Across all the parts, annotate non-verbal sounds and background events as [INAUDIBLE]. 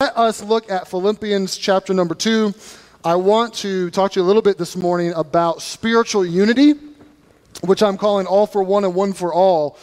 Let us look at Philippians chapter number two. I want to talk to you a little bit this morning about spiritual unity, which I'm calling all for one and one for all.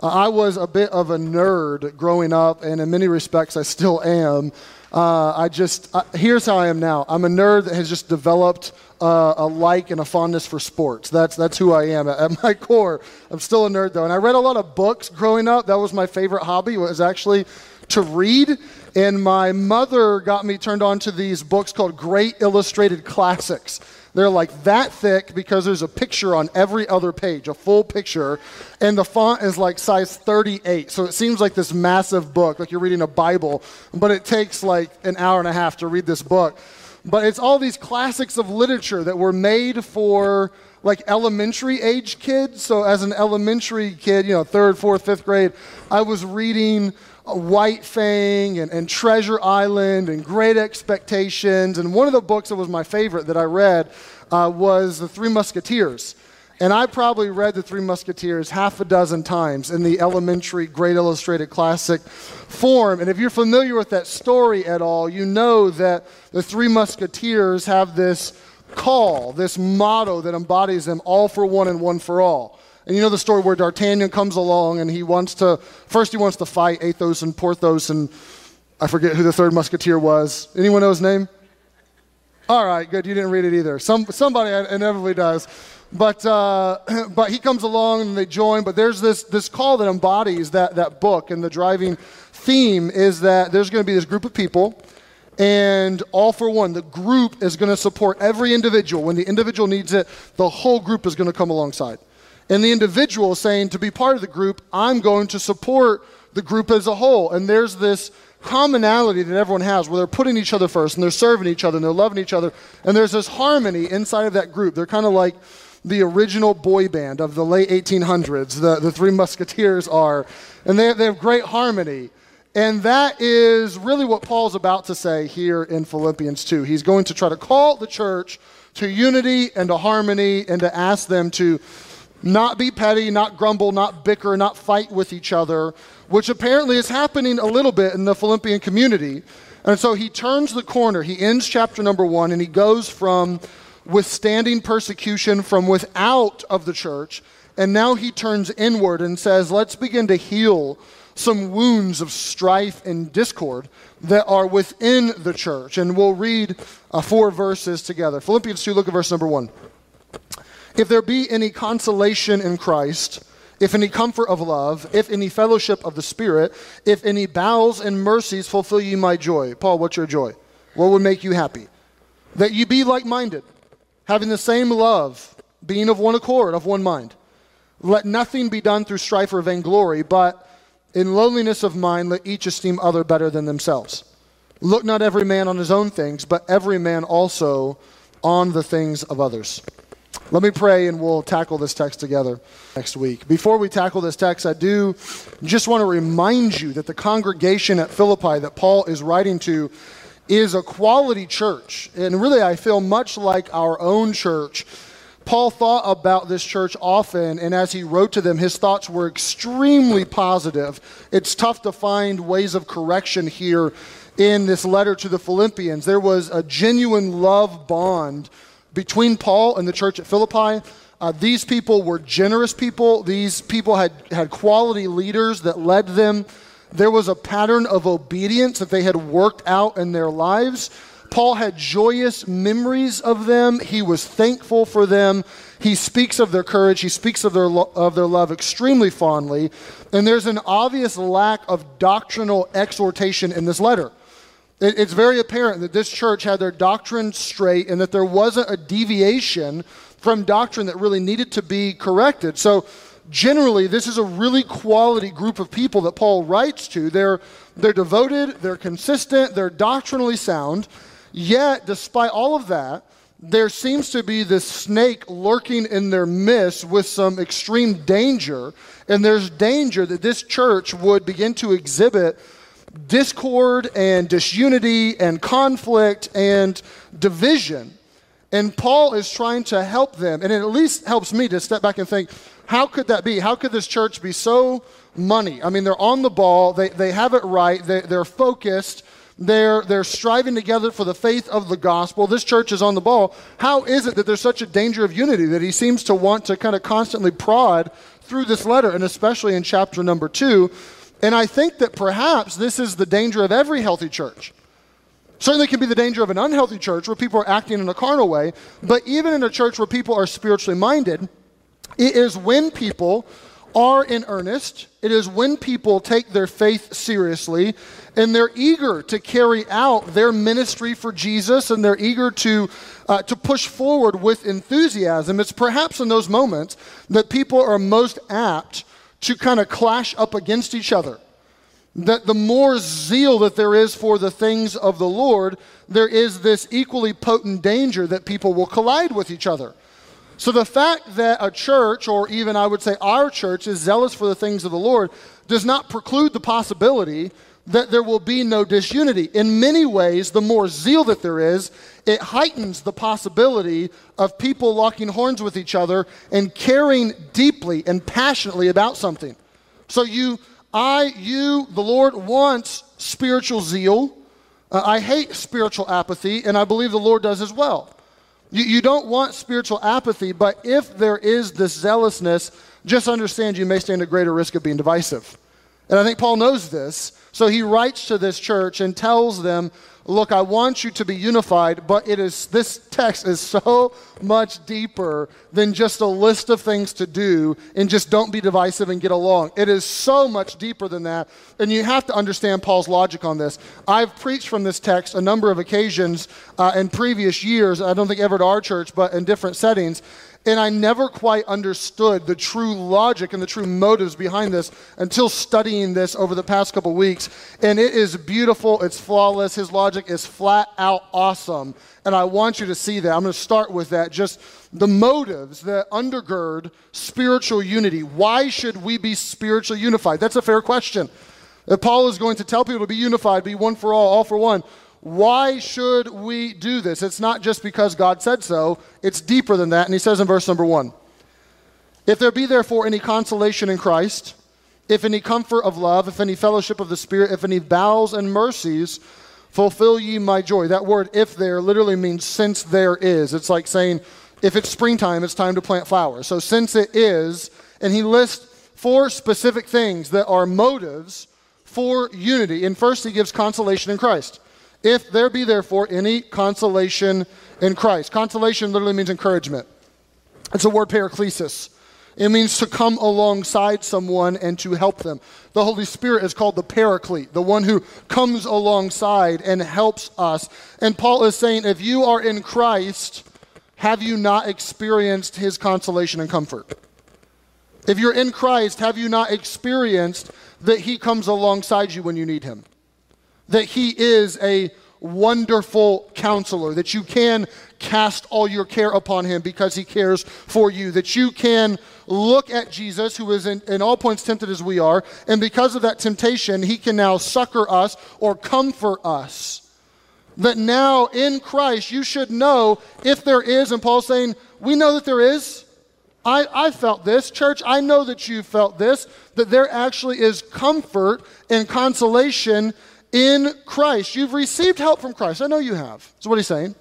Uh, I was a bit of a nerd growing up, and in many respects, I still am. Uh, I just, uh, here's how I am now. I'm a nerd that has just developed uh, a like and a fondness for sports. That's, that's who I am at, at, my core. I'm still a nerd, though. And I read a lot of books growing up. That was my favorite hobby, was actually to read. And my mother got me turned on to these books called Great Illustrated Classics. They're like that thick because there's a picture on every other page, a full picture, and the font is like size 38. So it seems like this massive book, like you're reading a Bible, but it takes like an hour and a half to read this book. But it's all these classics of literature that were made for like elementary age kids. So as an elementary kid, you know, third, fourth, fifth grade, I was reading White Fang and, and Treasure Island and Great Expectations. And one of the books that was my favorite that I read uh, was The Three Musketeers. And I probably read The Three Musketeers half a dozen times in the elementary Great Illustrated Classic form. And if you're familiar with that story at all, you know that the Three Musketeers have this call, this motto that embodies them all for one and one for all. And you know the story where D'Artagnan comes along and he wants to, first he wants to fight Athos and Porthos and I forget who the third musketeer was. Anyone know his name? All right, good. You didn't read it either. Some, somebody inevitably does. But, uh, [CLEARS THROAT] but he comes along and they join. But there's this, this call that embodies that, that book. And the driving theme is that there's going to be this group of people. And all for one, the group is going to support every individual. When the individual needs it, the whole group is going to come alongside. And the individual saying, to be part of the group, I'm going to support the group as a whole. And there's this commonality that everyone has where they're putting each other first and they're serving each other and they're loving each other. And there's this harmony inside of that group. They're kind of like the original boy band of the late 1800s, the, the Three Musketeers are. And they, they have great harmony. And that is really what Paul's about to say here in Philippians 2. He's going to try to call the church to unity and to harmony and to ask them to not be petty, not grumble, not bicker, not fight with each other, which apparently is happening a little bit in the Philippian community. And so he turns the corner. He ends chapter number one and he goes from withstanding persecution from without of the church. And now he turns inward and says, let's begin to heal some wounds of strife and discord that are within the church. And we'll read uh, four verses together. Philippians 2, look at verse number one. If there be any consolation in Christ, if any comfort of love, if any fellowship of the Spirit, if any bowels and mercies fulfill ye my joy. Paul, what's your joy? What would make you happy? That ye be like minded, having the same love, being of one accord, of one mind. Let nothing be done through strife or vainglory, but in lowliness of mind let each esteem other better than themselves. Look not every man on his own things, but every man also on the things of others. Let me pray and we'll tackle this text together next week. Before we tackle this text, I do just want to remind you that the congregation at Philippi that Paul is writing to is a quality church. And really, I feel much like our own church. Paul thought about this church often, and as he wrote to them, his thoughts were extremely positive. It's tough to find ways of correction here in this letter to the Philippians. There was a genuine love bond between Paul and the church at Philippi. Uh, these people were generous people. These people had, had quality leaders that led them. There was a pattern of obedience that they had worked out in their lives. Paul had joyous memories of them. He was thankful for them. He speaks of their courage. He speaks of their, lo- of their love extremely fondly. And there's an obvious lack of doctrinal exhortation in this letter it's very apparent that this church had their doctrine straight and that there wasn't a deviation from doctrine that really needed to be corrected. So, generally, this is a really quality group of people that Paul writes to. They're, they're devoted, they're consistent, they're doctrinally sound. Yet, despite all of that, there seems to be this snake lurking in their midst with some extreme danger. And there's danger that this church would begin to exhibit discord and disunity and conflict and division. And Paul is trying to help them. And it at least helps me to step back and think, how could that be? How could this church be so money? I mean, they're on the ball, they, they have it right, they, they're focused, They're, they're striving together for the faith of the gospel. This church is on the ball. How is it that there's such a danger of unity that he seems to want to kind of constantly prod through this letter, and especially in chapter number two? And I think that perhaps this is the danger of every healthy church. Certainly can be the danger of an unhealthy church where people are acting in a carnal way, but even in a church where people are spiritually minded, it is when people are in earnest, it is when people take their faith seriously and they're eager to carry out their ministry for Jesus and they're eager to, uh, to push forward with enthusiasm. It's perhaps in those moments that people are most apt to kind of clash up against each other that the more zeal that there is for the things of the Lord, there is this equally potent danger that people will collide with each other. So the fact that a church, or even I would say our church, is zealous for the things of the Lord does not preclude the possibility that there will be no disunity. In many ways, the more zeal that there is, it heightens the possibility of people locking horns with each other and caring deeply and passionately about something. So you I, you, the Lord wants spiritual zeal. Uh, I hate spiritual apathy, and I believe the Lord does as well. You, you don't want spiritual apathy, but if there is this zealousness, just understand you may stand a greater risk of being divisive. And I think Paul knows this. So he writes to this church and tells them look, I want you to be unified, but it is this text is so [LAUGHS] much deeper than just a list of things to do and just don't be divisive and get along. It is so much deeper than that. And you have to understand Paul's logic on this. I've preached from this text a number of occasions uh, in previous years. I don't think ever at our church, but in different settings. And I never quite understood the true logic and the true motives behind this until studying this over the past couple weeks. And it is beautiful, it's flawless. His logic is flat out awesome. And I want you to see that. I'm going to start with that. Just the motives that undergird spiritual unity. Why should we be spiritually unified? That's a fair question. If Paul is going to tell people to be unified, be one for all, all for one. Why should we do this? It's not just because God said so, it's deeper than that. And he says in verse number one If there be therefore any consolation in Christ, if any comfort of love, if any fellowship of the Spirit, if any vows and mercies, fulfill ye my joy. That word if there literally means since there is. It's like saying, if it's springtime, it's time to plant flowers. So since it is, and he lists four specific things that are motives for unity. And first, he gives consolation in Christ. If there be therefore any consolation in Christ. Consolation literally means encouragement. It's a word paraklesis. It means to come alongside someone and to help them. The Holy Spirit is called the paraclete, the one who comes alongside and helps us. And Paul is saying, if you are in Christ, have you not experienced his consolation and comfort? If you're in Christ, have you not experienced that he comes alongside you when you need him? That He is a wonderful counselor, that you can cast all your care upon Him because He cares for you, that you can look at Jesus, who is in, in all points tempted as we are, and because of that temptation, He can now succor us or comfort us. That now in Christ, you should know if there is, and Paul's saying, we know that there is. I, I felt this. Church, I know that you felt this, that there actually is comfort and consolation in Christ. You've received help from Christ. I know you have. That's what he's saying.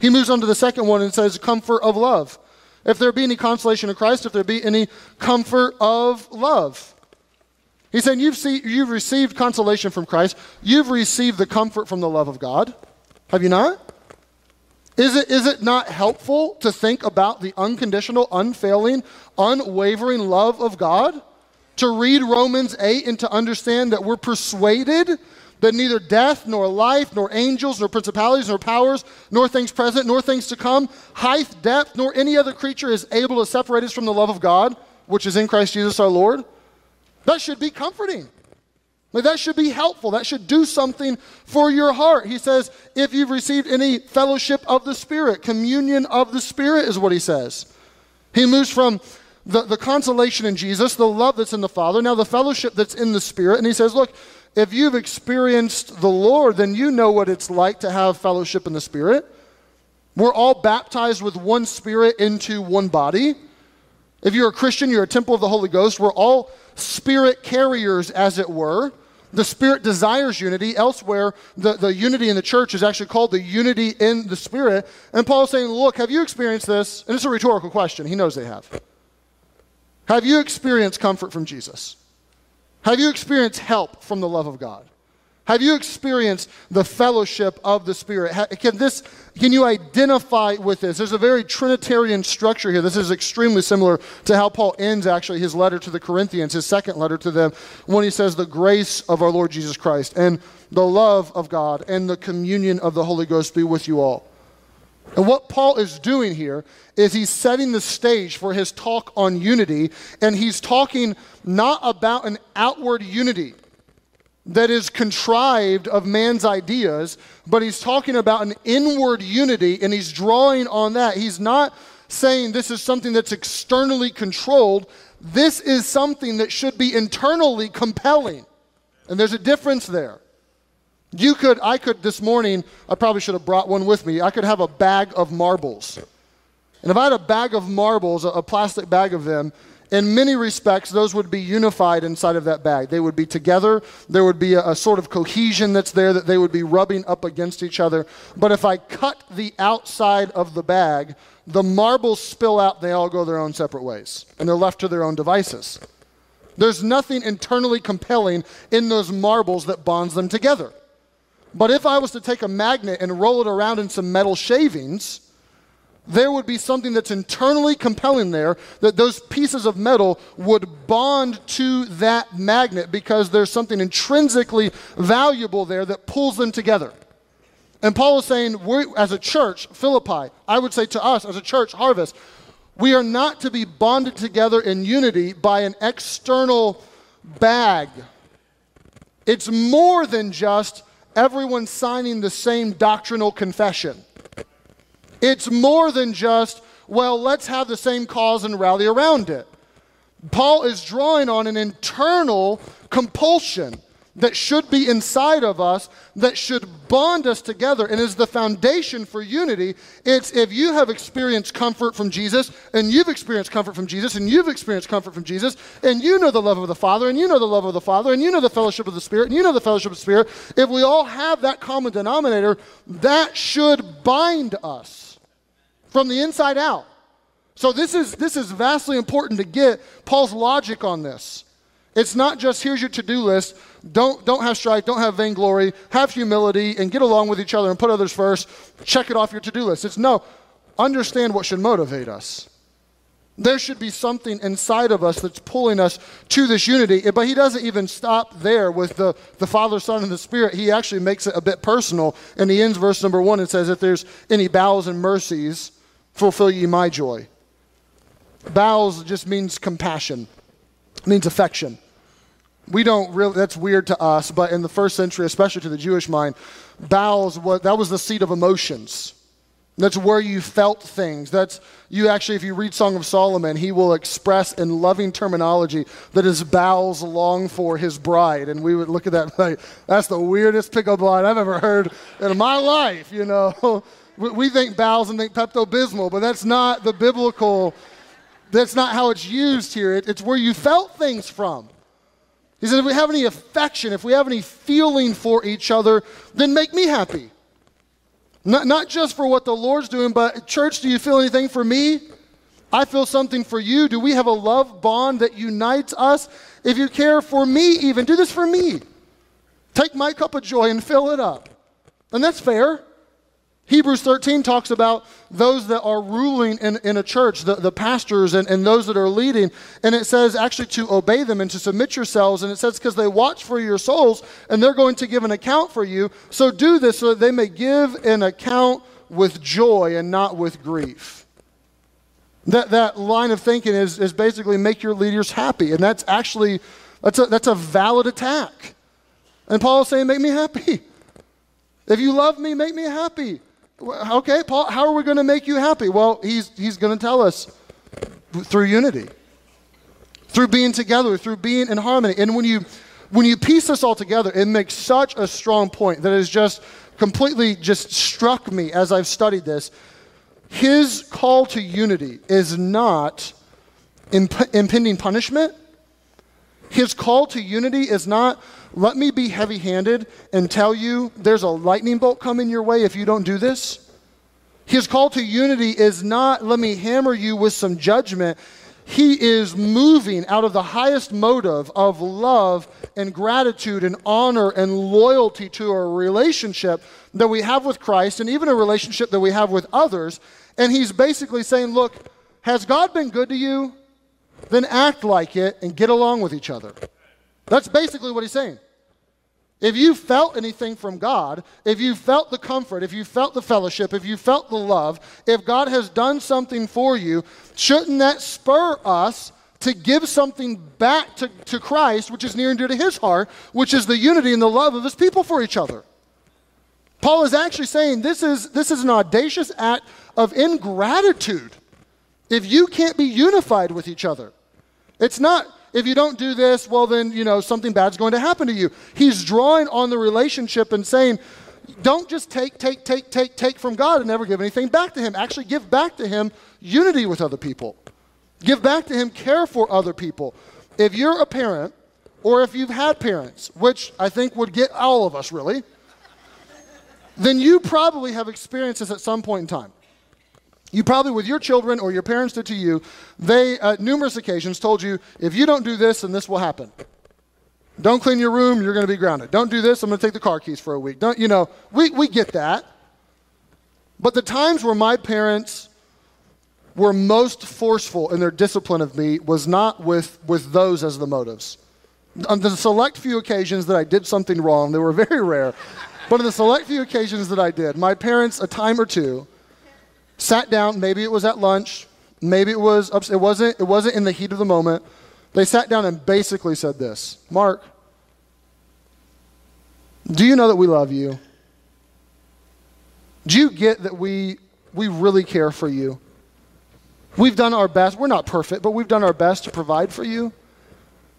He moves on to the second one and says, comfort of love. If there be any consolation in Christ, if there be any comfort of love. He's saying, you've, see, you've received consolation from Christ. You've received the comfort from the love of God. Have you not? Is it, is it not helpful to think about the unconditional, unfailing, unwavering love of God? To read Romans 8 and to understand that we're persuaded that neither death, nor life, nor angels, nor principalities, nor powers, nor things present, nor things to come, height, depth, nor any other creature is able to separate us from the love of God, which is in Christ Jesus our Lord. That should be comforting. Like that should be helpful. That should do something for your heart. He says, if you've received any fellowship of the Spirit, communion of the Spirit is what he says. He moves from the, the consolation in Jesus, the love that's in the Father, now the fellowship that's in the Spirit. And he says, look, if you've experienced the Lord, then you know what it's like to have fellowship in the Spirit. We're all baptized with one Spirit into one body. If you're a Christian, you're a temple of the Holy Ghost. We're all Spirit carriers, as it were. The Spirit desires unity. Elsewhere, the, the unity in the church is actually called the unity in the Spirit. And Paul's saying, Look, have you experienced this? And it's a rhetorical question. He knows they have. Have you experienced comfort from Jesus? Have you experienced help from the love of God? Have you experienced the fellowship of the Spirit? Can, this, can you identify with this? There's a very Trinitarian structure here. This is extremely similar to how Paul ends actually his letter to the Corinthians, his second letter to them, when he says, The grace of our Lord Jesus Christ and the love of God and the communion of the Holy Ghost be with you all. And what Paul is doing here is he's setting the stage for his talk on unity, and he's talking not about an outward unity that is contrived of man's ideas, but he's talking about an inward unity and he's drawing on that. He's not saying this is something that's externally controlled. This is something that should be internally compelling. And there's a difference there. You could, I could this morning, I probably should have brought one with me. I could have a bag of marbles. And if I had a bag of marbles, a plastic bag of them, in many respects, those would be unified inside of that bag. They would be together. There would be a, a, sort of cohesion that's there that they would be rubbing up against each other. But if I cut the outside of the bag, the marbles spill out, they all go their own separate ways, and they're left to their own devices. There's nothing internally compelling in those marbles that bonds them together. But if I was to take a magnet and roll it around in some metal shavings, there would be something that's internally compelling there that those pieces of metal would bond to that magnet because there's something intrinsically valuable there that pulls them together. And Paul is saying, as a church, Philippi, I would say to us as a church, Harvest, we are not to be bonded together in unity by an external bag. It's more than just everyone signing the same doctrinal confession. It's more than just, well, let's have the same cause and rally around it. Paul is drawing on an internal compulsion that should be inside of us, that should bond us together, and is the foundation for unity. It's if you have experienced comfort from Jesus, and you've experienced comfort from Jesus, and you've experienced comfort from Jesus, and you know the love of the Father, and you know the love of the Father, and you know the fellowship of the Spirit, and you know the fellowship of the Spirit, if we all have that common denominator, that should bind us from the inside out. So this is this is vastly important to get Paul's logic on this. It's not just here's your to-do list. Don't don't have strife, don't have vainglory, have humility and get along with each other and put others first. Check it off your to-do list. It's no, understand what should motivate us. There should be something inside of us that's pulling us to this unity. Eh, but he doesn't even stop there with the, the Father, Son, and the Spirit. He actually makes it a bit personal. And he ends verse number one and says, If there's any bowels and mercies, fulfill ye my joy. Bowels just means compassion, means affection. We don't really, that's weird to us, but in the first century, especially to the Jewish mind, bowels, was, that was the seat of emotions. That's where you felt things. That's you actually, if you read Song of Solomon, he will express in loving terminology that his bowels long for his bride. And we would look at that [LAUGHS] like, that's the weirdest pickup line I've ever heard in my life, you know. [LAUGHS] we think bowels and think Pepto Bismol, but that's not the biblical, that's not how it's used here. It, it's where you felt things from. He said, if we have any affection, if we have any feeling for each other, then make me happy. Not, not just for what the Lord's doing, but church, do you feel anything for me? I feel something for you. Do we have a love bond that unites us? If you care for me, even, do this for me. Take my cup of joy and fill it up. And that's fair. Hebrews 13 talks about those that are ruling in, in a church, the, the pastors and, and those that are leading. And it says actually to obey them and to submit yourselves. And it says because they watch for your souls and they're going to give an account for you. So do this so that they may give an account with joy and not with grief. That, that line of thinking is, is basically make your leaders happy. And that's actually, that's a, that's a valid attack. And Paul is saying, make me happy. [LAUGHS] If you love me, make me happy. Okay, Paul, how are we going to make you happy? Well, he's, he's going to tell us through unity, through being together, through being in harmony. And when you, when you piece this all together, it makes such a strong point that has just completely just struck me as I've studied this. His call to unity is not imp- impending punishment. His call to unity is not, let me be heavy handed and tell you there's a lightning bolt coming your way if you don't do this. His call to unity is not, let me hammer you with some judgment. He is moving out of the highest motive of love and gratitude and honor and loyalty to a relationship that we have with Christ and even a relationship that we have with others. And he's basically saying, Look, has God been good to you? Then act like it and get along with each other. That's basically what he's saying. If you felt anything from God, if you felt the comfort, if you felt the fellowship, if you felt the love, if God has done something for you, shouldn't that spur us to give something back to, to Christ, which is near and dear to his heart, which is the unity and the love of his people for each other? Paul is actually saying this is, this is an audacious act of ingratitude if you can't be unified with each other. It's not if you don't do this, well, then, you know, something bad's going to happen to you. He's drawing on the relationship and saying, don't just take, take, take, take, take from God and never give anything back to Him. Actually, give back to Him unity with other people. Give back to Him care for other people. If you're a parent, or if you've had parents, which I think would get all of us really, then you probably have experienced this at some point in time. You probably, with your children or your parents did to you, they, at numerous occasions, told you, if you don't do this, then this will happen. Don't clean your room, you're going to be grounded. Don't do this, I'm going to take the car keys for a week. Don't, you know, we, we get that. But the times where my parents were most forceful in their discipline of me was not with, with those as the motives. On the select few occasions that I did something wrong, they were very rare, but on the select few occasions that I did, my parents, a time or two, sat down. Maybe it was at lunch. Maybe it was it wasn't it wasn't in the heat of the moment. They sat down and basically said this, Mark, do you know that we love you? Do you get that we we really care for you? We've done our best. We're not perfect, but we've done our best to provide for you.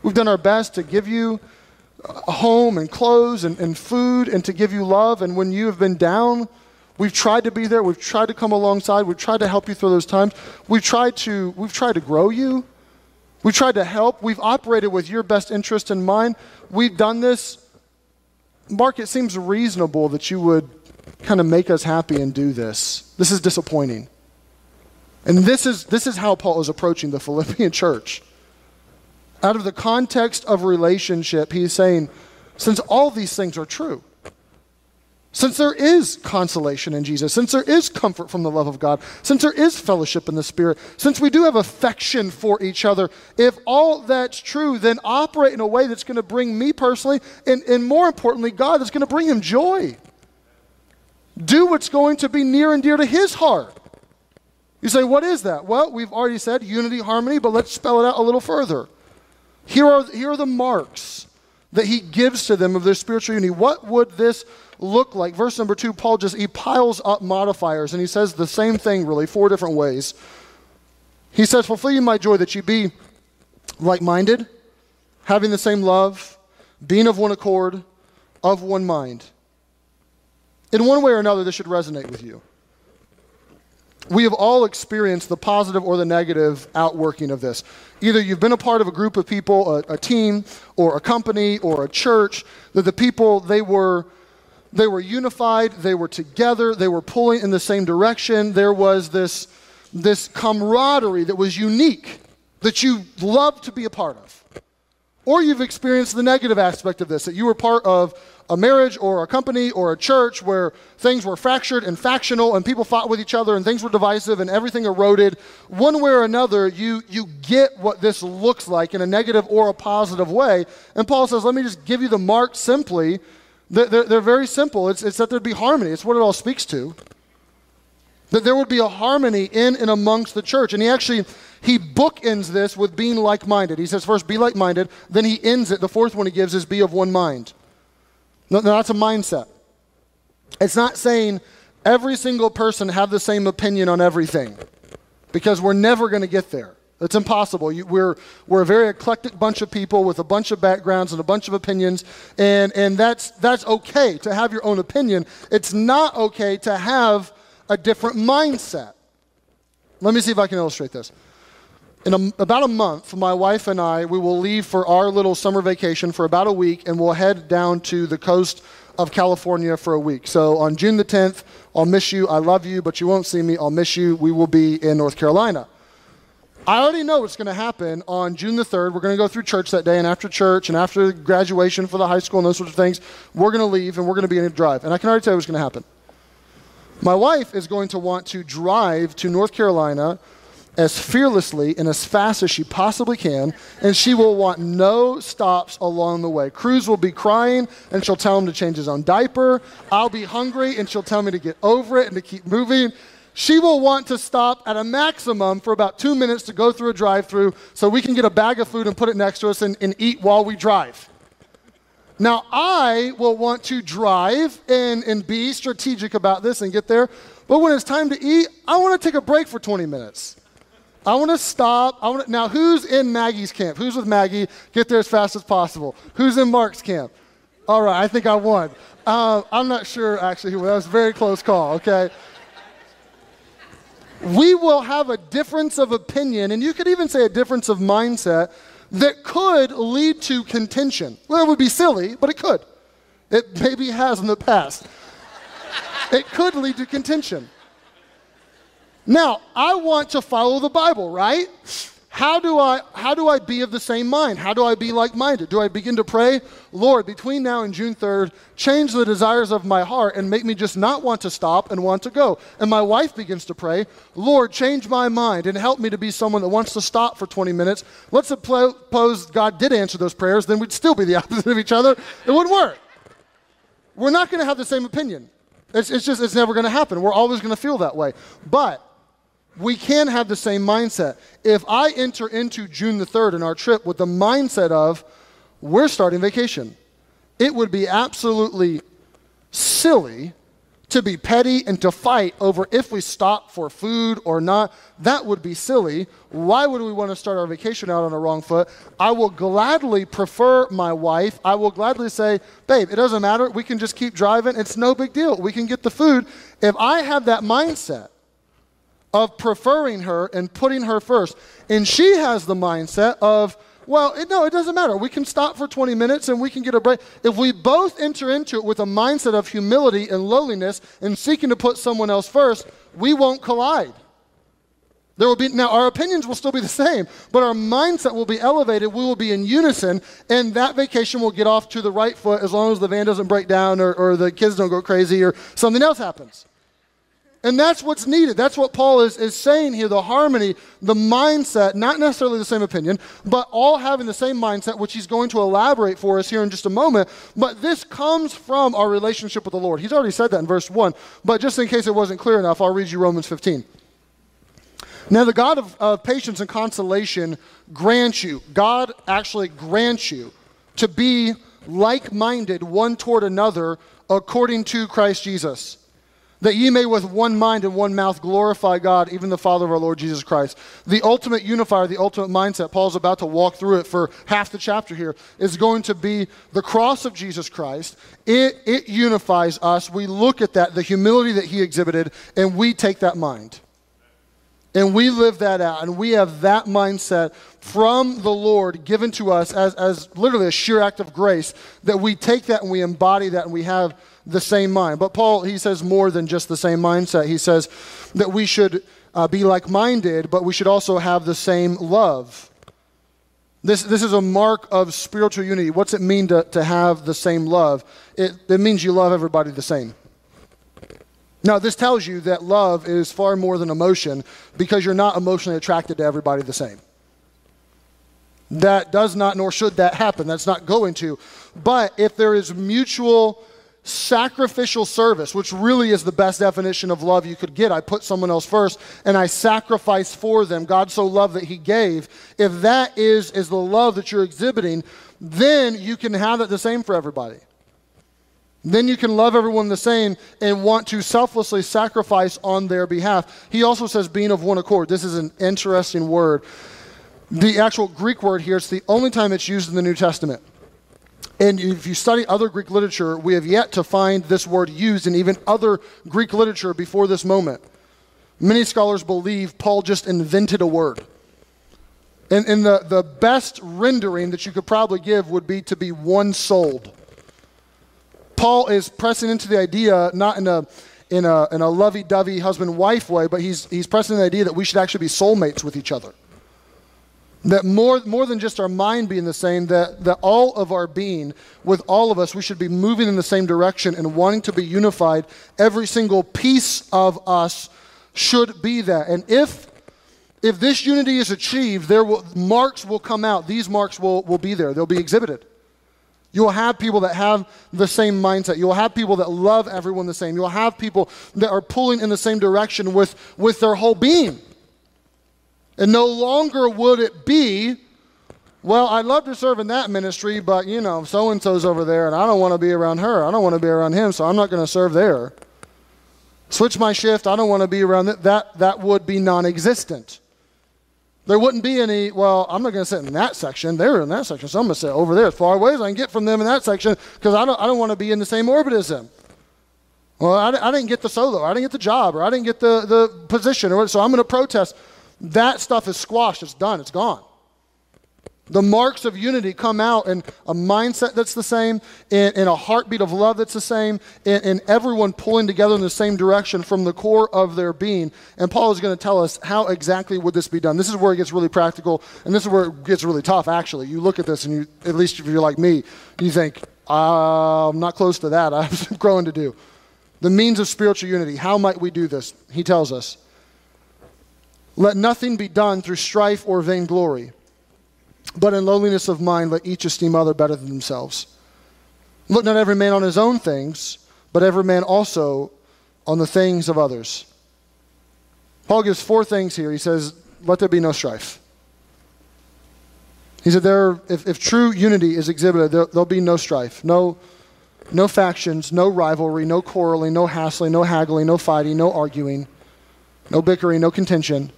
We've done our best to give you a home and clothes and, and food and to give you love. And when you have been down, We've tried to be there. We've tried to come alongside. We've tried to help you through those times. We've tried to, we've tried to grow you. We've tried to help. We've operated with your best interest in mind. We've done this. Mark, it seems reasonable that you would kind of make us happy and do this. This is disappointing. And this is, this is how Paul is approaching the [LAUGHS] Philippian church. Out of the context of relationship, he's saying, since all these things are true, since there is consolation in Jesus, since there is comfort from the love of God, since there is fellowship in the Spirit, since we do have affection for each other, if all that's true, then operate in a way that's going to bring me personally, and, and more importantly, God, that's going to bring him joy. Do what's going to be near and dear to his heart. You say, what is that? Well, we've already said unity, harmony, but let's spell it out a little further. Here are, here are the marks that he gives to them of their spiritual unity. What would this look like? Verse number two, Paul just he piles up modifiers and he says the same thing really, four different ways. He says, Fulfill you my joy that you be like minded, having the same love, being of one accord, of one mind. In one way or another, this should resonate with you. We have all experienced the positive or the negative outworking of this. Either you've been a part of a group of people, a, a team, or a company, or a church, that the people, they were they were unified, they were together, they were pulling in the same direction. There was this, this camaraderie that was unique that you loved to be a part of. Or you've experienced the negative aspect of this, that you were part of a marriage or a company or a church where things were fractured and factional and people fought with each other and things were divisive and everything eroded. One way or another, you, you get what this looks like in a negative or a positive way. And Paul says, let me just give you the mark simply they're, they're very simple. It's, it's that there'd be harmony. It's what it all speaks to. That there would be a harmony in and amongst the church. And he actually, he bookends this with being like-minded. He says first, be like-minded. Then he ends it. The fourth one he gives is be of one mind. No, no, that's a mindset. It's not saying every single person have the same opinion on everything because we're never going to get there. It's impossible. You, we're, we're a very eclectic bunch of people with a bunch of backgrounds and a bunch of opinions, and, and that's, that's okay to have your own opinion. It's not okay to have a different mindset. Let me see if I can illustrate this. in a, about a month, my wife and I, we will leave for our little summer vacation for about a week, and we'll head down to the coast of California for a week. So on June the 10th, I'll miss you. I love you, but you won't see me. I'll miss you. We will be in North Carolina. I already know what's going to happen on June the 3rd. We're going to go through church that day, and after church and after graduation for the high school and those sorts of things, we're going to leave and we're going to be in a drive. And I can already tell you what's going to happen. My wife is going to want to drive to North Carolina as fearlessly and as fast as she possibly can, and she will want no stops along the way. Cruz will be crying, and she'll tell him to change his own diaper. I'll be hungry, and she'll tell me to get over it and to keep moving. She will want to stop at a maximum for about two minutes to go through a drive through so we can get a bag of food and put it next to us and, and eat while we drive. Now, I will want to drive and, and be strategic about this and get there, but when it's time to eat, I want to take a break for 20 minutes. I want to stop. I want to, now, who's in Maggie's camp? Who's with Maggie? Get there as fast as possible. Who's in Mark's camp? All right, I think I won. Uh, I'm not sure, actually. That was a very close call, okay? We will have a difference of opinion, and you could even say a difference of mindset that could lead to contention. Well, it would be silly, but it could. It maybe has in the past. it could lead to contention. Now, I want to follow the Bible, right? How do I how do I be of the same mind? How do I be like-minded? Do I begin to pray, Lord, between now and June 3rd, change the desires of my heart and make me just not want to stop and want to go? And my wife begins to pray, Lord, change my mind and help me to be someone that wants to stop for 20 minutes. Let's suppose God did answer those prayers, then we'd still be the [LAUGHS] opposite of each other. It wouldn't work. We're not going to have the same opinion. It's, it's just, it's never going to happen. We're always going to feel that way. But we can have the same mindset. If I enter into June the 3rd in our trip with the mindset of, we're starting vacation, it would be absolutely silly to be petty and to fight over if we stop for food or not. That would be silly. Why would we want to start our vacation out on a wrong foot? I will gladly prefer my wife. I will gladly say, babe, it doesn't matter. We can just keep driving. It's no big deal. We can get the food. If I have that mindset, of preferring her and putting her first. And she has the mindset of, well, it, no, it doesn't matter. We can stop for 20 minutes and we can get a break. If we both enter into it with a mindset of humility and lowliness and seeking to put someone else first, we won't collide. There will be now our opinions will still be the same, but our mindset will be elevated. We will be in unison, and that vacation will get off to the right foot as long as the van doesn't break down or, or the kids don't go crazy or something else happens. And that's what's needed. That's what Paul is, is saying here the harmony, the mindset, not necessarily the same opinion, but all having the same mindset, which he's going to elaborate for us here in just a moment. But this comes from our relationship with the Lord. He's already said that in verse 1. But just in case it wasn't clear enough, I'll read you Romans 15. Now, the God of, of patience and consolation grants you, God actually grants you to be like minded one toward another according to Christ Jesus that ye may with one mind and one mouth glorify God, even the Father of our Lord Jesus Christ. The ultimate unifier, the ultimate mindset, Paul's about to walk through it for half the chapter here, is going to be the cross of Jesus Christ. It, it unifies us. We look at that, the humility that he exhibited, and we take that mind. And we live that out, and we have that mindset from the Lord given to us as, as literally a sheer act of grace that we take that and we embody that and we have the same mind. But Paul, he says more than just the same mindset. He says that we should uh, be like minded, but we should also have the same love. This, this is a mark of spiritual unity. What's it mean to, to have the same love? It, it means you love everybody the same. Now, this tells you that love is far more than emotion because you're not emotionally attracted to everybody the same. That does not, nor should that happen. That's not going to. But if there is mutual sacrificial service, which really is the best definition of love you could get. I put someone else first and I sacrifice for them. God so loved that he gave. If that is, is the love that you're exhibiting, then you can have it the same for everybody. Then you can love everyone the same and want to selflessly sacrifice on their behalf. He also says being of one accord. This is an interesting word. The actual Greek word here, it's the only time it's used in the New Testament. And if you study other Greek literature, we have yet to find this word used in even other Greek literature before this moment. Many scholars believe Paul just invented a word. And, and the, the best rendering that you could probably give would be to be one souled. Paul is pressing into the idea, not in a, in a, in a lovey dovey husband wife way, but he's, he's pressing the idea that we should actually be soulmates with each other. That more, more than just our mind being the same, that, that all of our being, with all of us, we should be moving in the same direction and wanting to be unified. Every single piece of us should be that. And if if this unity is achieved, there will, marks will come out. These marks will, will be there. They'll be exhibited. You'll have people that have the same mindset. You'll have people that love everyone the same. You'll have people that are pulling in the same direction with, with their whole being. And no longer would it be, well, I'd love to serve in that ministry, but you know, so and so's over there, and I don't want to be around her. I don't want to be around him, so I'm not going to serve there. Switch my shift. I don't want to be around that. That, that would be non existent. There wouldn't be any, well, I'm not going to sit in that section. They're in that section, so I'm going to sit over there as far away as I can get from them in that section because I don't, I don't want to be in the same orbit as them. Well, I, I didn't get the solo, I didn't get the job, or I didn't get the, the position, or so I'm going to protest. That stuff is squashed. It's done. It's gone. The marks of unity come out in a mindset that's the same, in, in a heartbeat of love that's the same, in, in, everyone pulling together in the same direction from the core of their being. And Paul is going to tell us how exactly would this be done. This is where it gets really practical, and this is where it gets really tough, actually. You look at this, and you, at least if you're like me, you think, I'm not close to that. [LAUGHS] I have growing to do. The means of spiritual unity. How might we do this? He tells us. Let nothing be done through strife or vainglory but in lowliness of mind, let each esteem other better than themselves. Look not every man on his own things, but every man also on the things of others. Paul gives four things here. He says, Let there be no strife. He said, there, if, if true unity is exhibited, there, will be no strife, no, no factions, no rivalry, no quarreling, no hassling, no haggling, no fighting, no arguing, no bickering, no contention.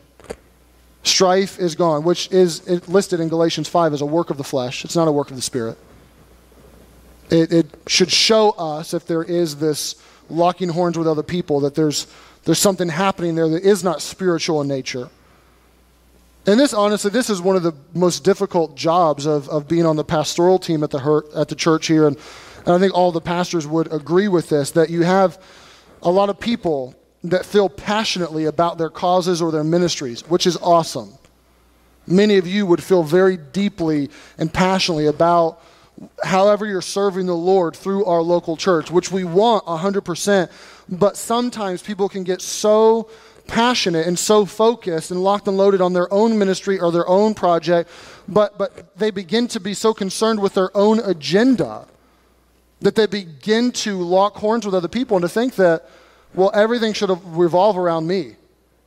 Strife is gone, which is listed in Galatians 5 as a work of the flesh. It's not a work of the Spirit. It, it should show us, if there is this locking horns with other people, that there's, there's something happening there that is not spiritual in nature. And this, honestly, this is one of the most difficult jobs of, of being on the pastoral team at the, at the church here. And, and I think all the pastors would agree with this that you have a lot of people that feel passionately about their causes or their ministries, which is awesome. Many of you would feel very deeply and passionately about however you're serving the Lord through our local church, which we want 100%. But sometimes people can get so passionate and so focused and locked and loaded on their own ministry or their own project, but, but they begin to be so concerned with their own agenda that they begin to lock horns with other people and to think that well, everything should revolve around me.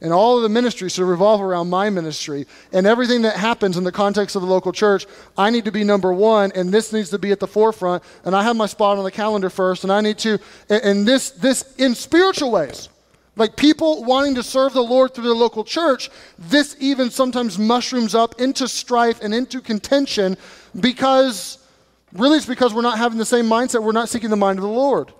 And all of the ministry should revolve around my ministry. And everything that happens in the context of the local church, I need to be number one, and this needs to be at the forefront. And I have my spot on the calendar first, and I need to, and this, this in spiritual ways. Like people wanting to serve the Lord through the local church, this even sometimes mushrooms up into strife and into contention because really it's because we're not having the same mindset. We're not seeking the mind of the Lord.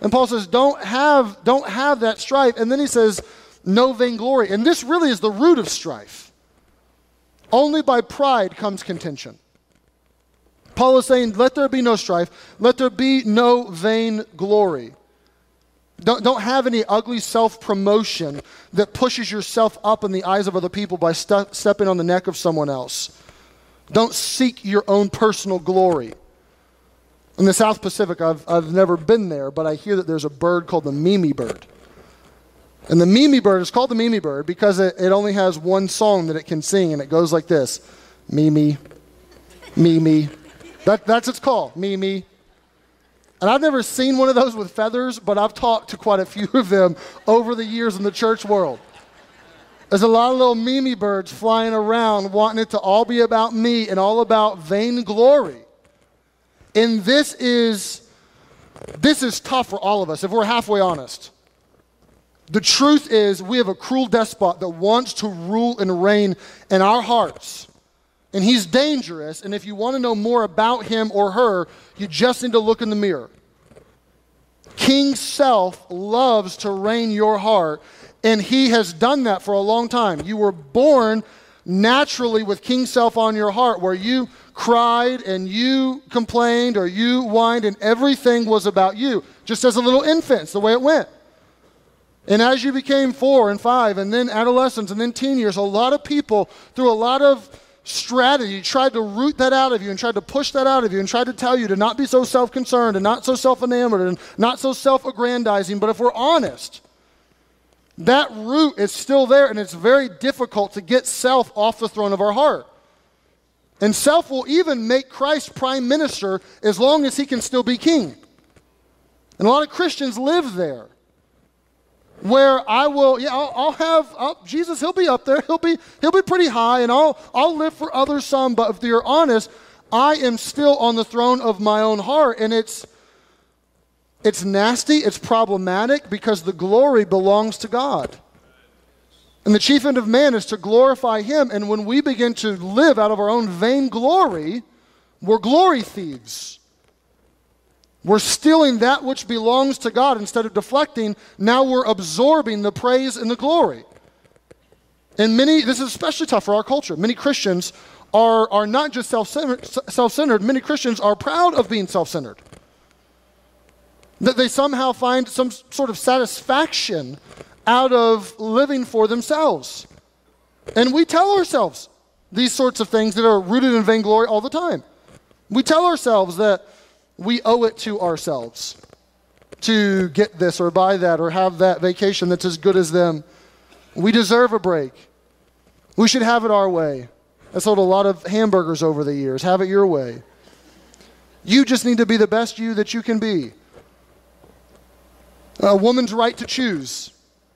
And Paul says, don't have, don't have that strife. And then he says, no vainglory. And this really is the root of strife. Only by pride comes contention. Paul is saying, let there be no strife, let there be no vain glory. Don't, don't have any ugly self promotion that pushes yourself up in the eyes of other people by ste- stepping on the neck of someone else. Don't seek your own personal glory. In the South Pacific, I've, I've never been there, but I hear that there's a bird called the Mimi bird. And the Mimi bird is called the Mimi bird because it, it only has one song that it can sing, and it goes like this Mimi, Mimi. That, that's its call, Mimi. And I've never seen one of those with feathers, but I've talked to quite a few of them over the years in the church world. There's a lot of little Mimi birds flying around wanting it to all be about me and all about vainglory. And this is this is tough for all of us if we're halfway honest. The truth is we have a cruel despot that wants to rule and reign in our hearts. And he's dangerous, and if you want to know more about him or her, you just need to look in the mirror. King Self loves to reign your heart, and he has done that for a long time. You were born naturally with King Self on your heart, where you cried and you complained or you whined and everything was about you, just as a little infant, the way it went. And as you became four and five, and then adolescents, and then teen years, a lot of people, through a lot of strategy, tried to root that out of you and tried to push that out of you and tried to tell you to not be so self concerned and not so self enamored and not so self aggrandizing. But if we're honest, that root is still there, and it's very difficult to get self off the throne of our heart. And self will even make Christ prime minister as long as he can still be king. And a lot of Christians live there where I will, yeah, I'll, I'll have I'll, Jesus. He'll be up there. He'll be he'll be pretty high, and I'll I'll live for others some. But if you're honest, I am still on the throne of my own heart, and it's it's nasty. It's problematic because the glory belongs to God. And the chief end of man is to glorify Him. And when we begin to live out of our own vain glory, we're glory thieves. We're stealing that which belongs to God instead of deflecting. Now we're absorbing the praise and the glory. And many, this is especially tough for our culture. Many Christians are, are not just self centered, many Christians are proud of being self centered. That they somehow find some sort of satisfaction out of living for themselves. And we tell ourselves these sorts of things that are rooted in vainglory all the time. We tell ourselves that we owe it to ourselves to get this or buy that or have that vacation that's as good as them. We deserve a break. We should have it our way. I sold a lot of hamburgers over the years. Have it your way. You just need to be the best you that you can be. A woman's right to choose.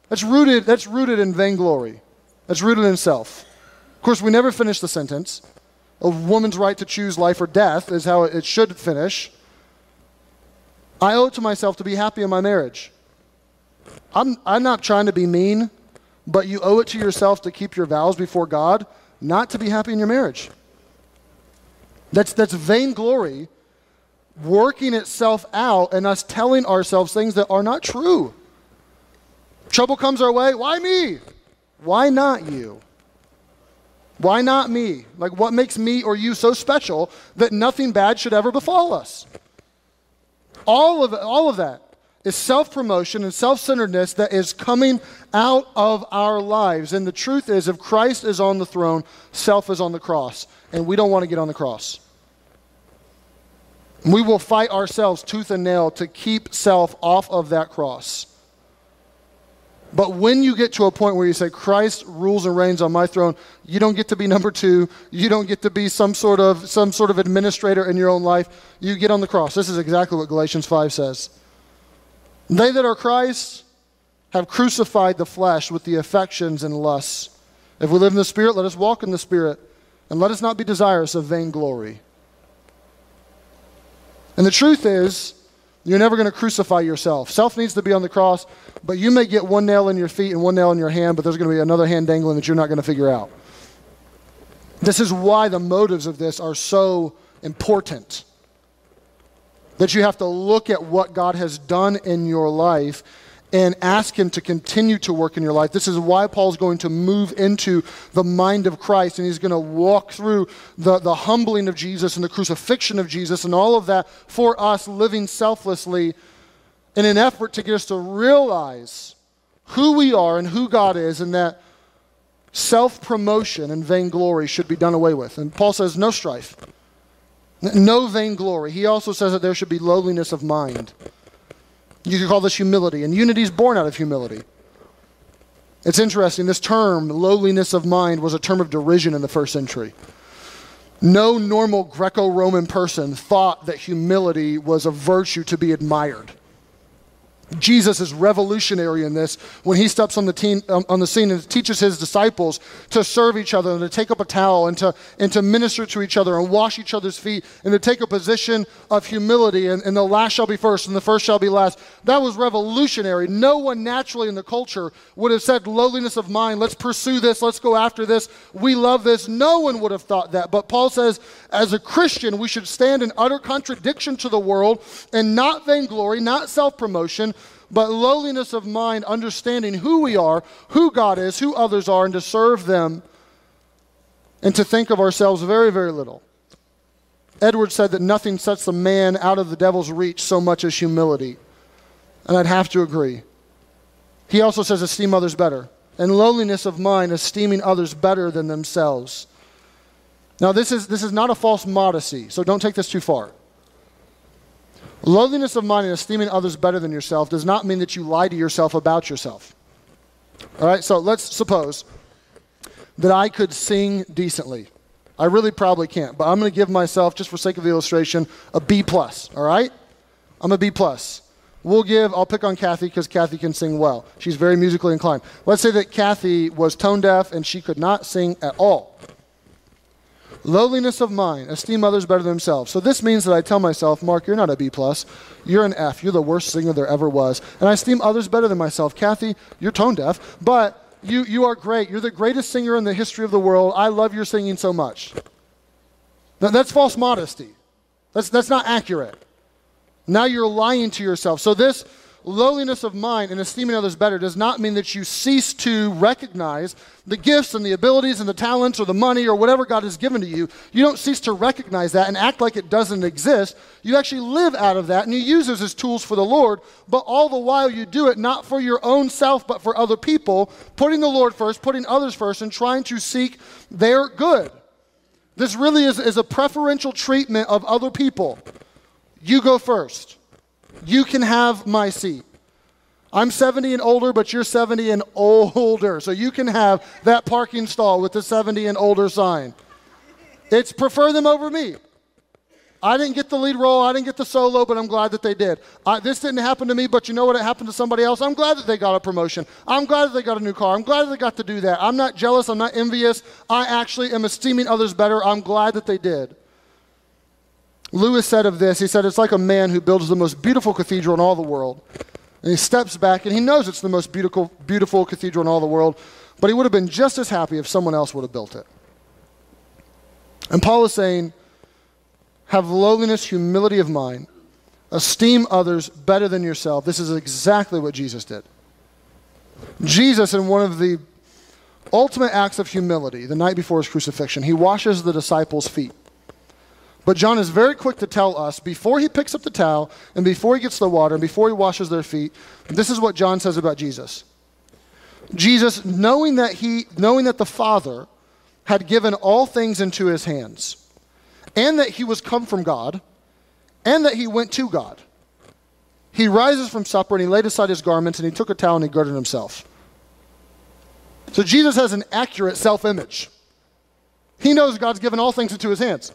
That's rooted, that's rooted in vainglory. That's rooted in self. Of course, we never finish the sentence. A woman's right to choose life or death is how it should finish. I owe it to myself to be happy in my marriage. I'm, I'm not trying to be mean, but you owe it to yourself to keep your vows before God, not to be happy in your marriage. That's, that's vainglory working itself out and us telling ourselves things that are not true. Trouble comes our way. Why me? Why not you? Why not me? Like, what makes me or you so special that nothing bad should ever befall us? All of, all of that is self promotion and self centeredness that is coming out of our lives. And the truth is, if Christ is on the throne, self is on the cross. And we don't want to get on the cross. We will fight ourselves tooth and nail to keep self off of that cross. But when you get to a point where you say, Christ rules and reigns on my throne, you don't get to be number two. You don't get to be some sort of, some sort of administrator in your own life. You get on the cross. This is exactly what Galatians 5 says. They that are Christ have crucified the flesh with the affections and lusts. If we live in the Spirit, let us walk in the Spirit, and let us not be desirous of vainglory. And the truth is, you're never going to crucify yourself. Self needs to be on the cross, but you may get one nail in your feet and one nail in your hand, but there's going to be another hand dangling that you're not going to figure out. This is why the motives of this are so important. That you have to look at what God has done in your life and ask Him to continue to work in your life. This is why Paul's going to move into the mind of Christ and he's going to walk through the, the humbling of Jesus and the crucifixion of Jesus and all of that for us living selflessly in an effort to get us to realize who we are and who God is and that self promotion and vainglory should be done away with. And Paul says, no strife, no vainglory. He also says that there should be lowliness of mind. You could call this humility, and unity is born out of humility. It's interesting, this term, lowliness of mind, was a term of derision in the first century. No normal Greco Roman person thought that humility was a virtue to be admired. Jesus is revolutionary in this when he steps on the, teen, um, on the scene and teaches his disciples to serve each other and to take up a towel and to, and to minister to each other and wash each other's feet and to take a position of humility and, and the last shall be first and the first shall be last. That was revolutionary. No one naturally in the culture would have said lowliness of mind, let's pursue this, let's go after this, we love this. No one would have thought that. But Paul says, as a Christian, we should stand in utter contradiction to the world and not vainglory, not self promotion but lowliness of mind, understanding who we are, who God is, who others are, and to serve them and to think of ourselves very, very little. Edward said that nothing sets a man out of the devil's reach so much as humility. And I'd have to agree. He also says, esteem others better. And lowliness of mind, esteeming others better than themselves. Now, this is, this is not a false modesty, so don't take this too far. Lowliness of mind and esteeming others better than yourself does not mean that you lie to yourself about yourself. All right, so let's suppose that I could sing decently. I really probably can't, but I'm going to give myself, just for sake of the illustration, a B plus. All right, I'm a B plus. We'll give, I'll pick on Kathy because Kathy can sing well. She's very musically inclined. Let's say that Kathy was tone deaf and she could not sing at all. Lowliness of mind, esteem others better than themselves. So this means that I tell myself, Marc, you're not a B plus. You're an F. You're the worst singer there ever was. And I esteem others better than myself. Kathy, you're tone deaf, but you, you are great. You're the greatest singer in the history of the world. I love your singing so much. Now, that's false modesty. That's, that's not accurate. Now you're lying to yourself. So this lowliness of mind and esteeming others better does not mean that you cease to recognize the gifts and the abilities and the talents or the money or whatever God has given to you. You don't cease to recognize that and act like it doesn't exist. You actually live out of that and you use those as tools for the Lord, but all the while you do it not for your own self, but for other people, putting the Lord first, putting others first, and trying to seek their good. This really is, is a preferential treatment of other people. You go first. You can have my seat. I'm 70 and older, but you're 70 and older. So you can have that parking stall with the 70 and older sign. It's prefer them over me. I didn't get the lead role, I didn't get the solo, but I'm glad that they did. I, this didn't happen to me, but you know what? It happened to somebody else. I'm glad that they got a promotion. I'm glad that they got a new car. I'm glad that they got to do that. I'm not jealous. I'm not envious. I actually am esteeming others better. I'm glad that they did. Lewis said of this, he said, it's like a man who builds the most beautiful cathedral in all the world. And he steps back and he knows it's the most beautiful, beautiful cathedral in all the world, but he would have been just as happy if someone else would have built it. And Paul is saying, have lowliness, humility of mind, esteem others better than yourself. This is exactly what Jesus did. Jesus, in one of the ultimate acts of humility, the night before his crucifixion, he washes the disciples' feet. But John is very quick to tell us before he picks up the towel and before he gets the water and before he washes their feet, this is what John says about Jesus. Jesus, knowing that he knowing that the Father had given all things into his hands, and that he was come from God, and that he went to God. He rises from supper and he laid aside his garments and he took a towel and he girded himself. So Jesus has an accurate self image. He knows God's given all things into his hands.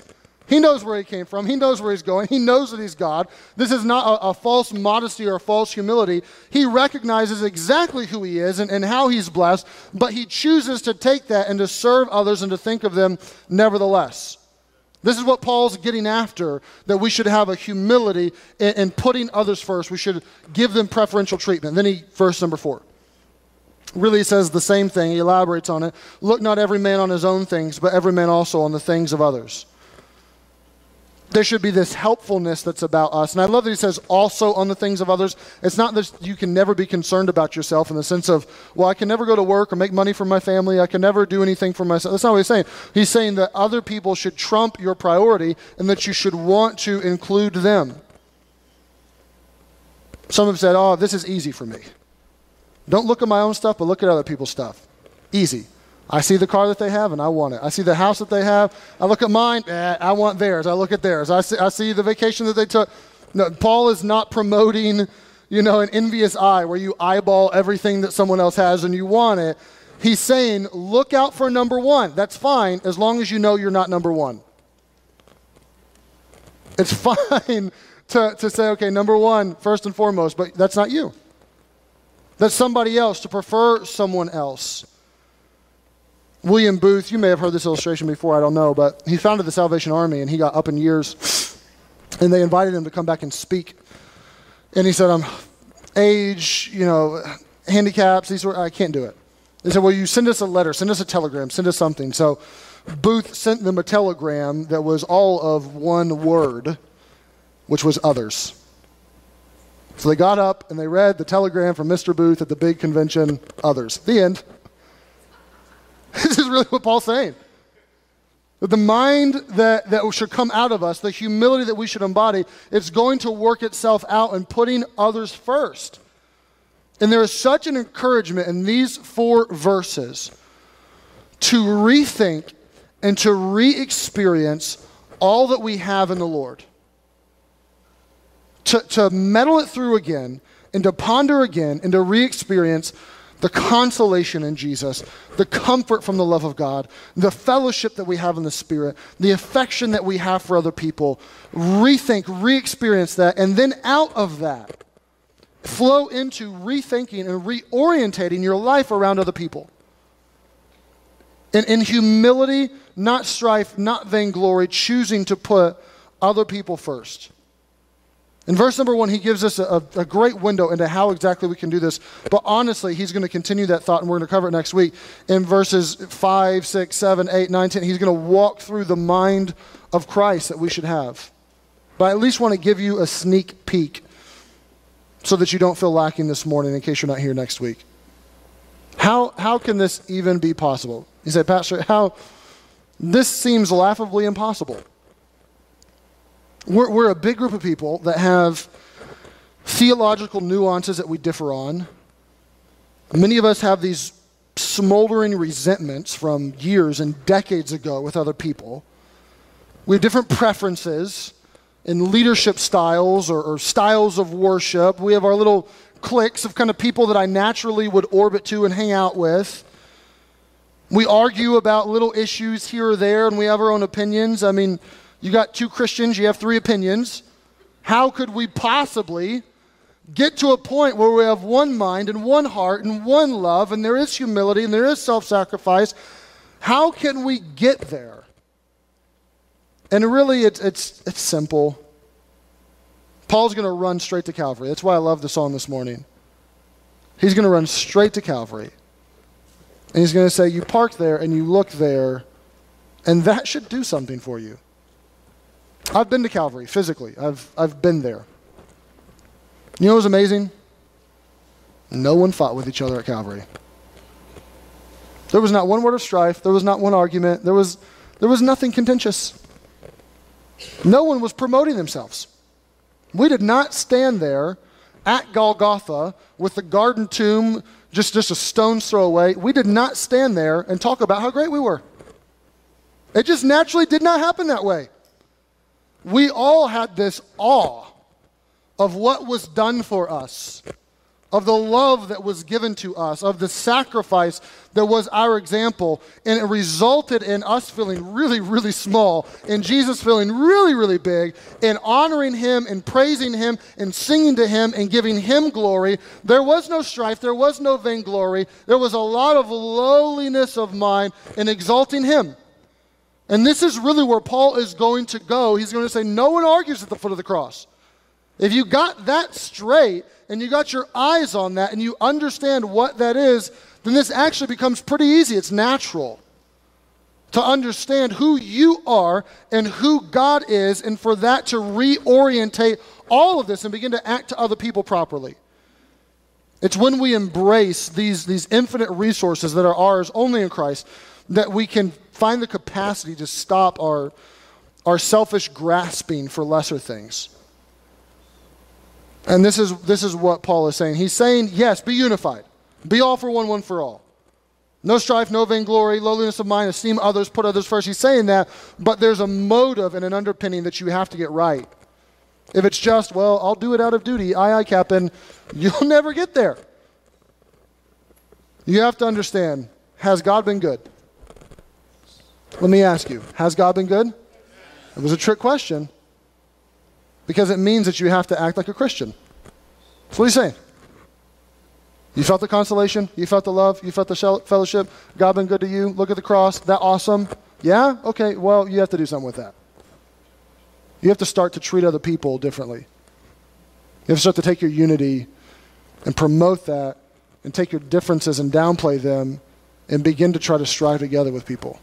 He knows where he came from. He knows where he's going. He knows that he's God. This is not a, a, false modesty or a false humility. He recognizes exactly who he is and, and how he's blessed, but he chooses to take that and to serve others and to think of them nevertheless. This is what Paul's getting after that we should have a humility in, in putting others first. We should give them preferential treatment. Then he, verse number four really says the same thing. He elaborates on it. Look not every man on his own things, but every man also on the things of others there should be this helpfulness that's about us. And I love that he says also on the things of others. It's not that you can never be concerned about yourself in the sense of, well, I can never go to work or make money for my family. I can never do anything for myself. That's not what he's saying. He's saying that other people should trump your priority and that you should want to include them. Some have said, oh, this is easy for me. Don't look at my own stuff, but look at other people's stuff. Easy. I see the car that they have and I want it. I see the house that they have. I look at mine, eh, I want theirs. I look at theirs. I see, I see the vacation that they took. No, Paul is not promoting, you know, an envious eye where you eyeball everything that someone else has and you want it. He's saying, look out for number one. That's fine as long as you know you're not number one. It's [LAUGHS] fine to, to say, okay, number one, first and foremost, but that's not you. That's somebody else, to prefer someone else. William Booth, you may have heard this illustration before, I don't know, but he founded the Salvation Army and he got up in years and they invited him to come back and speak. And he said, I'm age, you know, handicaps, these were, I can't do it. They said, well, you send us a letter, send us a telegram, send us something. So Booth sent them a telegram that was all of one word, which was others. So they got up and they read the telegram from Mr. Booth at the big convention, others. The end. [LAUGHS] This is really what Paul's saying. The mind that, that should come out of us, the humility that we should embody, it's going to work itself out in putting others first. And there is such an encouragement in these four verses to rethink and to re experience all that we have in the Lord. To, to meddle it through again and to ponder again and to re experience the consolation in Jesus, the comfort from the love of God, the fellowship that we have in the Spirit, the affection that we have for other people. Rethink, re experience that, and then out of that, flow into rethinking and reorientating your life around other people. In, in humility, not strife, not vainglory, choosing to put other people first. In verse number one, he gives us a, a, great window into how exactly we can do this. But honestly, he's going to continue that thought, and we're going to cover it next week. In verses 5, 6, 7, 8, 9, 10, he's going to walk through the mind of Christ that we should have. But I at least want to give you a sneak peek so that you don't feel lacking this morning in case you're not here next week. How, how can this even be possible? You say, Pastor, how? This seems laughably impossible. We're, we're a big group of people that have theological nuances that we differ on. Many of us have these smoldering resentments from years and decades ago with other people. We have different preferences in leadership styles or, or, styles of worship. We have our little cliques of kind of people that I naturally would orbit to and hang out with. We argue about little issues here or there, and we have our own opinions. I mean, you got two Christians, you have three opinions. How could we possibly get to a point where we have one mind and one heart and one love, and there is humility and there is self sacrifice? How can we get there? And really, it's, it's, it's simple. Paul's going to run straight to Calvary. That's why I love the song this morning. He's going to run straight to Calvary. And he's going to say, You park there and you look there, and that should do something for you. I've been to Calvary physically, I've, I've been there. You know what's amazing? No one fought with each other at Calvary. There was not one word of strife, there was not one argument, there was, there was nothing contentious. No one was promoting themselves. We did not stand there at Golgotha with the garden tomb just, just a stone's throw away. We did not stand there and talk about how great we were. It just naturally did not happen that way. We all had this awe of what was done for us of the love that was given to us, of the sacrifice that was our example. And it resulted in us feeling really, really small, and Jesus feeling really, really big, and honoring him and praising him and singing to him and giving him glory. There was no strife, there was no vainglory. There was a lot of lowliness of mind and exalting him. And this is really where Paul is going to go. He's going to say, No one argues at the foot of the cross. If you got that straight and you got your eyes on that and you understand what that is, then this actually becomes pretty easy. It's natural to understand who you are and who God is, and for that to reorientate all of this and begin to act to other people properly. It's when we embrace these, these infinite resources that are ours only in Christ that we can find the capacity to stop our, our selfish grasping for lesser things. And this is, this is what Paul is saying. He's saying, yes, be unified. Be all for one, one for all. No strife, no vainglory, lowliness of mind, esteem others, put others first. He's saying that, but there's a motive and an underpinning that you have to get right. If it's just, well, I'll do it out of duty, aye, aye, Captain, [LAUGHS] you'll never get there. You have to understand has God been good? Let me ask you, has God been good? It was a trick question because it means that you have to act like a Christian. That's what he's saying. You felt the consolation, you felt the love, you felt the fellowship. God been good to you. Look at the cross. That awesome. Yeah? Okay, well, you have to do something with that. You have to start to treat other people differently. You have to start to take your unity and promote that and take your differences and downplay them and begin to try to strive together with people.